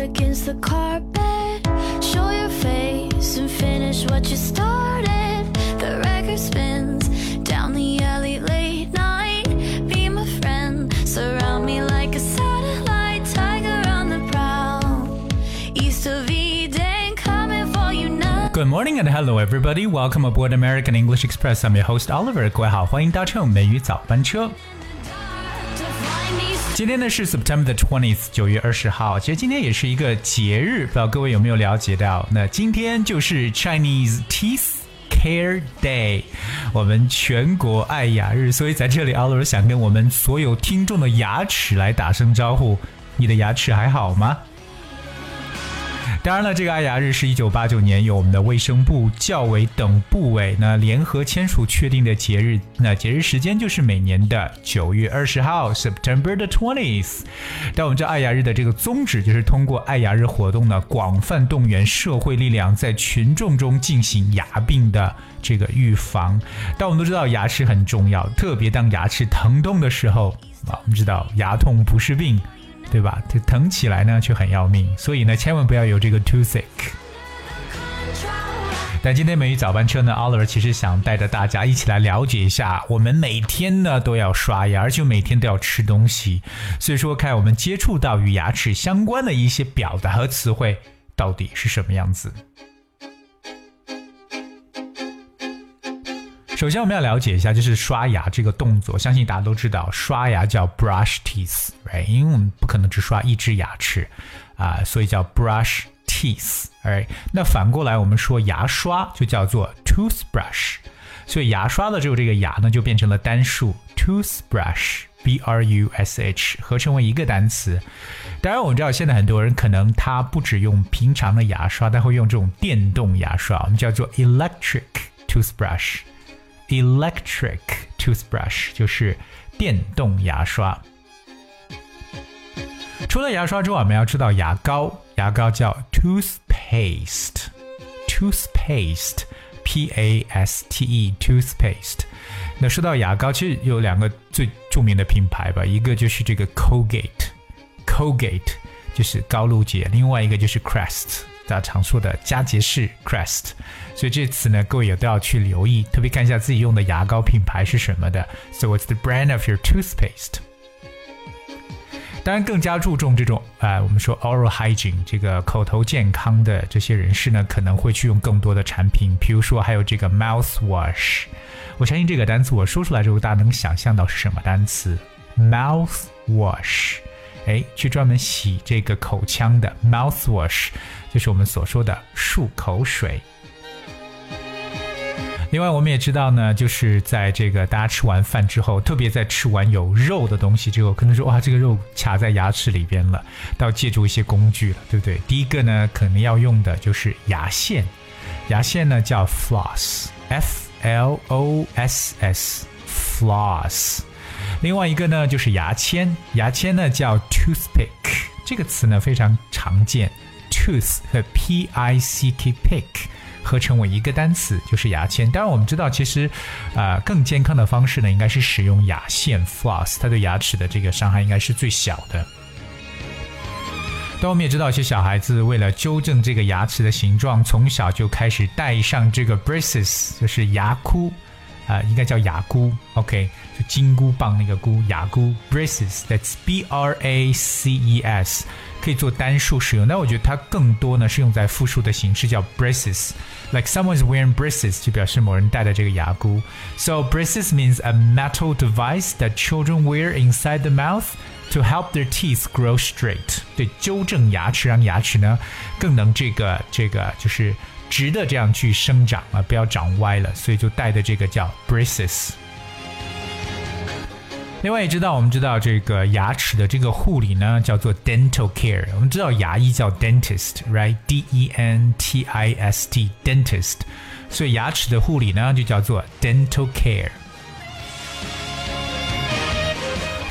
against the carpet. Show your face and finish what you started. The record spins down the alley late night. Be my friend, surround me like a satellite. Tiger on the prowl. East of Eden, coming for you now. Good morning and hello everybody. Welcome aboard American English Express. I'm your host Oliver. 各位好，欢迎搭乘美语早班车。 今天呢是 September the twentieth，九月二十号。其实今天也是一个节日，不知道各位有没有了解到？那今天就是 Chinese Teeth Care Day，我们全国爱牙日。所以在这里阿龙想跟我们所有听众的牙齿来打声招呼。你的牙齿还好吗？当然了，这个爱牙日是一九八九年由我们的卫生部、教委等部委呢联合签署确定的节日。那节日时间就是每年的九月二十号，September the twentieth。但我们知道爱牙日的这个宗旨就是通过爱牙日活动呢，广泛动员社会力量，在群众中进行牙病的这个预防。但我们都知道牙齿很重要，特别当牙齿疼痛的时候啊，我们知道牙痛不是病。对吧？疼起来呢，却很要命，所以呢，千万不要有这个 toothache。但今天美语早班车呢，Oliver 其实想带着大家一起来了解一下，我们每天呢都要刷牙，而且每天都要吃东西，所以说看我们接触到与牙齿相关的一些表达和词汇到底是什么样子。首先，我们要了解一下，就是刷牙这个动作。相信大家都知道，刷牙叫 brush teeth，right？因为我们不可能只刷一只牙齿啊、所以叫 brush teeth，right？那反过来，我们说牙刷就叫做 toothbrush，所以牙刷的只有这个牙呢，就变成了单数 toothbrush。B R U S H 合成为一个单词。当然，我们知道现在很多人可能他不只用平常的牙刷，他会用这种电动牙刷，我们叫做 electric toothbrush。Electric toothbrush 就是电动牙刷。除了牙刷之外，我们要知道牙膏，牙膏叫 toothpaste，toothpaste，p a s t e toothpaste。那说到牙膏，其实有两个最著名的品牌吧，一个就是这个 Colgate，Colgate 就是高露洁，另外一个就是 Crest。大家常说的佳洁士 Crest，所以这次呢，各位也都要去留意，特别看一下自己用的牙膏品牌是什么的。So what's the brand of your toothpaste？当然，更加注重这种呃，我们说 oral hygiene 这个口头健康的这些人士呢，可能会去用更多的产品，比如说还有这个 mouthwash。我相信这个单词我说出来之后，大家能想象到是什么单词？mouthwash。哎，去专门洗这个口腔的 mouthwash，就是我们所说的漱口水。另外，我们也知道呢，就是在这个大家吃完饭之后，特别在吃完有肉的东西之后，可能说哇，这个肉卡在牙齿里边了，都要借助一些工具了，对不对？第一个呢，可能要用的就是牙线，牙线呢叫 floss，f l o s s，floss。另外一个呢就是牙签，牙签呢叫 toothpick，这个词呢非常常见，tooth 和 p i c k pick 合成为一个单词就是牙签。当然我们知道，其实、呃更健康的方式呢应该是使用牙线 floss，它对牙齿的这个伤害应该是最小的。但我们也知道，一些小孩子为了纠正这个牙齿的形状，从小就开始戴上这个 braces，就是牙箍。啊、应该叫牙箍，OK，就金箍棒那个箍，牙箍 braces，that's B R A C E S，可以做单数使用。但我觉得它更多呢是用在复数的形式，叫 braces，like someone is wearing braces，就表示某人戴的这个牙箍。So braces means a metal device that children wear inside the mouth to help their teeth grow straight，对，纠正牙齿，让牙齿呢更能这个这个就是。 直的这样去生长啊，不要长歪了，所以就戴的这个叫 braces。另外也知道，我们知道这个牙齿的这个护理呢，叫做 dental care。我们知道牙医叫 dentist，right？D E N T I S T，dentist。所以牙齿的护理呢，就叫做 dental care。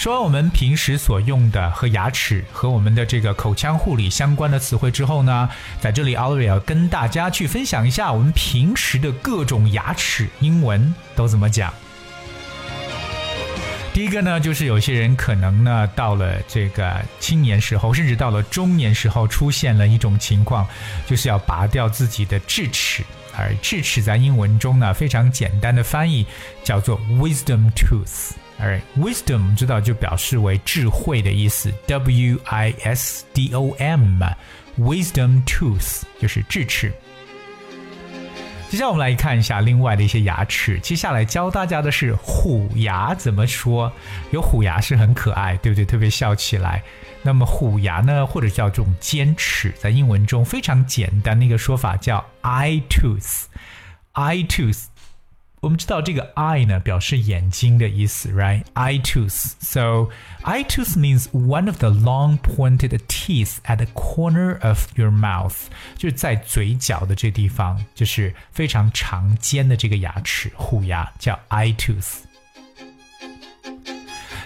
说完我们平时所用的和牙齿和我们的这个口腔护理相关的词汇之后呢，在这里 o l i v 跟大家去分享一下我们平时的各种牙齿英文都怎么讲。第一个呢，就是有些人可能呢，到了这个青年时候，甚至到了中年时候，出现了一种情况，就是要拔掉自己的智齿。而智齿在英文中呢，非常简单的翻译叫做 wisdom tooth。而 wisdom 知道就表示为智慧的意思，w i s d o m，wisdom tooth 就是智齿。接下来我们来看一下另外的一些牙齿。接下来教大家的是虎牙怎么说？有虎牙是很可爱，对不对？特别笑起来。那么虎牙呢，或者叫这种尖齿，在英文中非常简单的一个说法叫 eye tooth。eye tooth。我们知道这个 eye 呢表示眼睛的意思，right？eye tooth。So eye tooth means one of the long pointed teeth at the corner of your mouth，就是在嘴角的这地方，就是非常长尖的这个牙齿，虎牙叫 eye tooth。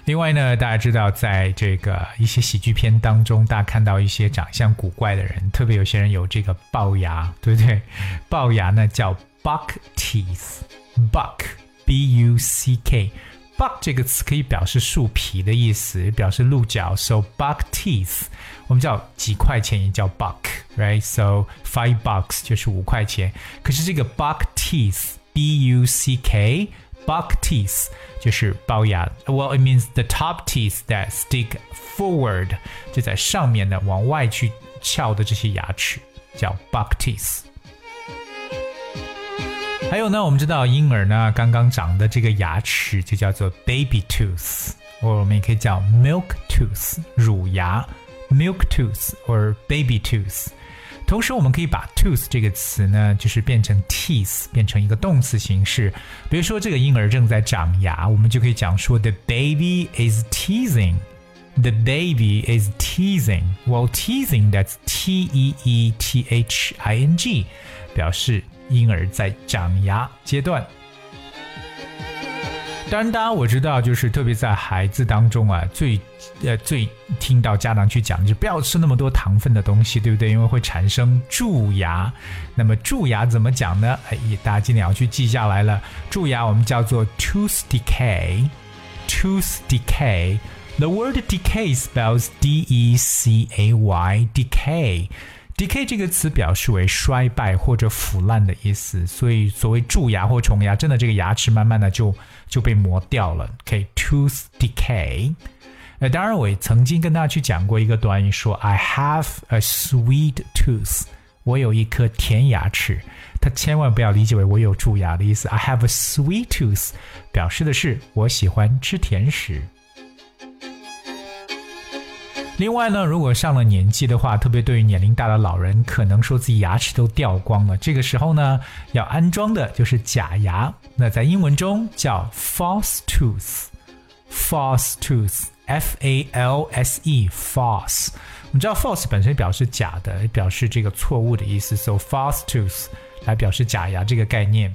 另外呢，大家知道，在这个一些喜剧片当中，大家看到一些长相古怪的人，特别有些人有这个龅牙，对不对？龅牙呢叫 buck teeth。buck b u c k buck 这个词可以表示树皮的意思，表示鹿角。So buck teeth，我们叫几块钱也叫 buck，right？So five bucks 就是五块钱。可是这个 buck teeth b u c k buck teeth 就是龅牙。Well, it means the top teeth that stick forward，就在上面的往外去翘的这些牙齿叫 buck teeth。 还有呢，我们知道婴儿呢刚刚长的这个牙齿就叫做 baby tooth，我们也可以叫 milk tooth，乳牙 milk tooth 或 baby tooth。同时，我们可以把 tooth 这个词呢，就是变成 teeth，变成一个动词形式。比如说，这个婴儿正在长牙，我们就可以讲说 the baby is teething。The baby is teething. Well, teething that's T E E T H I N G，表示婴儿在长牙阶段。当然，大家我知道，就是特别在孩子当中啊，最呃最听到家长去讲，就不要吃那么多糖分的东西，对不对？因为会产生蛀牙。那么蛀牙怎么讲呢？哎，大家今天要去记下来了。蛀牙我们叫做 tooth decay。tooth decay。The word decay spells D E C A Y decay。Decay 这个词表示为衰败或者腐烂的意思，所以所谓蛀牙或虫牙，真的这个牙齿慢慢的就就被磨掉了。OK，tooth decay。呃，当然我也曾经跟大家去讲过一个短语，说 I have a sweet tooth，我有一颗甜牙齿。它千万不要理解为我有蛀牙的意思。I have a sweet tooth，表示的是我喜欢吃甜食。另外呢，如果上了年纪的话，特别对于年龄大的老人，可能说自己牙齿都掉光了。这个时候呢，要安装的就是假牙。那在英文中叫 false tooth，false tooth，f a l s e，false。我们知道 false 本身表示假的，表示这个错误的意思，so false tooth 来表示假牙这个概念。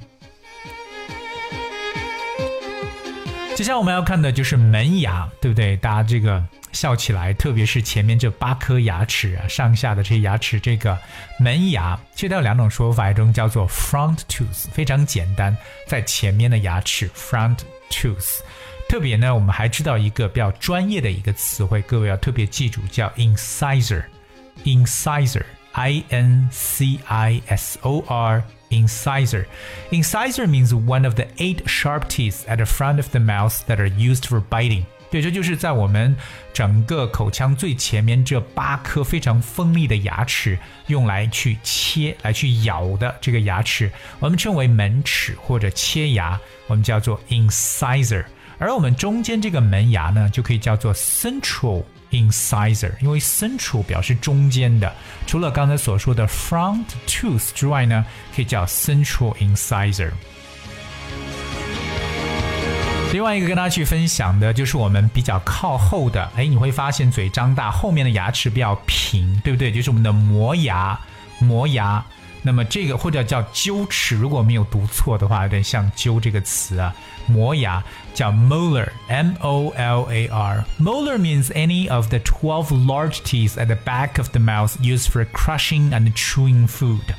接下来我们要看的就是门牙，对不对？大家这个。笑起来，特别是前面这八颗牙齿啊，上下的这些牙齿，这个门牙，其实它有两种说法，一种叫做 front tooth，非常简单，在前面的牙齿 front tooth。特别呢，我们还知道一个比较专业的一个词汇，各位要特别记住，叫 incisor，incisor，i n c i s o r。Incisor. Incisor means one of the eight sharp teeth at the front of the mouth that are used for biting. 对，这就是在我们整个口腔最前面这八颗非常锋利的牙齿，用来去切、来去咬的这个牙齿，我们称为门齿或者切牙，我们叫做 incisor。而我们中间这个门牙呢，就可以叫做 central incisor，因为 central 表示中间的。除了刚才所说的 front tooth 之外呢，可以叫 central incisor。另外一个跟大家去分享的就是我们比较靠后的，哎，你会发现嘴张大，后面的牙齿比较平，对不对？就是我们的磨牙，磨牙。那么这个或者叫臼齿，如果没有读错的话，有点像臼这个词啊。磨牙叫 molar，m o l a r。molar means any of the twelve large teeth at the back of the mouth used for crushing and chewing food。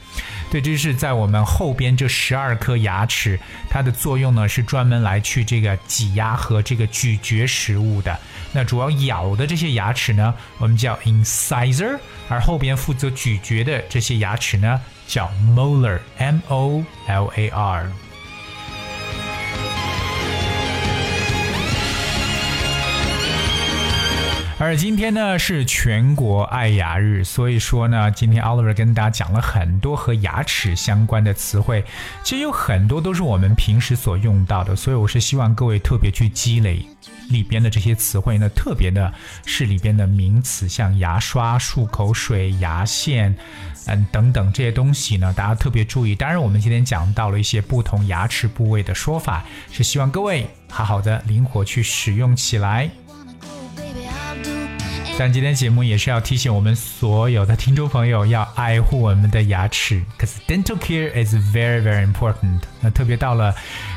对，这是在我们后边这十二颗牙齿，它的作用呢是专门来去这个挤压和这个咀嚼食物的。那主要咬的这些牙齿呢，我们叫 incisor，而后边负责咀嚼的这些牙齿呢，叫 molar，m o l a r。而今天呢是全国爱牙日，所以说呢，今天 Oliver 跟大家讲了很多和牙齿相关的词汇，其实有很多都是我们平时所用到的，所以我是希望各位特别去积累里边的这些词汇呢，特别的是里边的名词，像牙刷、漱口水、牙线，嗯等等这些东西呢，大家特别注意。当然，我们今天讲到了一些不同牙齿部位的说法，是希望各位好好的灵活去使用起来。但今天节目也是要提醒我们所有的听众朋友要爱护我们的牙齿，cause dental care is very very important。那特别到了，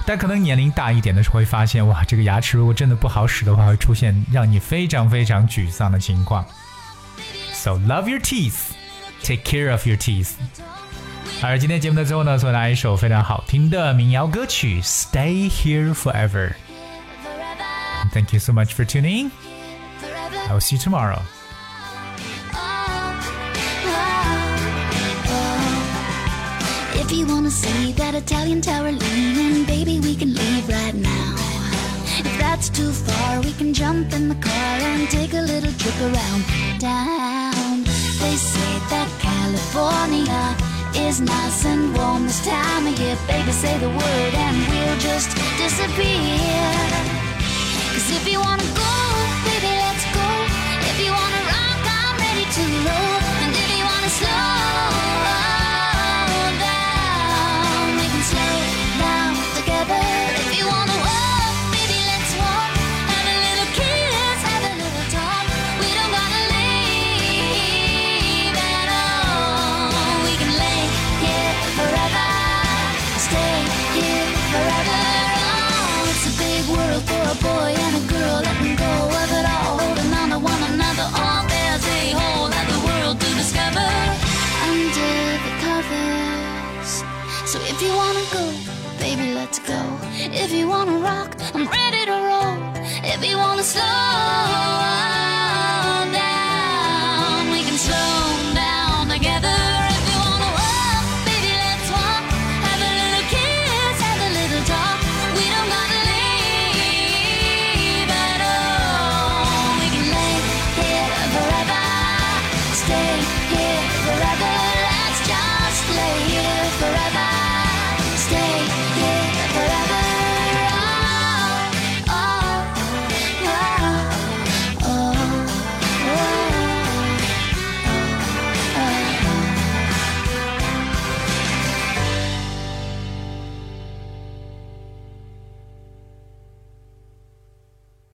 但可能年龄大一点的时候会发现，哇，这个牙齿如果真的不好使的话，会出现让你非常非常沮丧的情况。So love your teeth, take care of your teeth。而今天节目的最后呢，送大家一首非常好听的民谣歌曲《Stay Here Forever》。Thank you so much for tuning. I will see you tomorrow. If you wanna see that Italian tower leaning, baby, we can leave right now. If that's too far, we can jump in the car and take a little trip around town. They say that California is nice and warm this time of year. Baby, say the word and we'll just disappear. Cause if you wanna go, if let's go. If you wanna rock, I'm ready to roll. If you wanna slow, I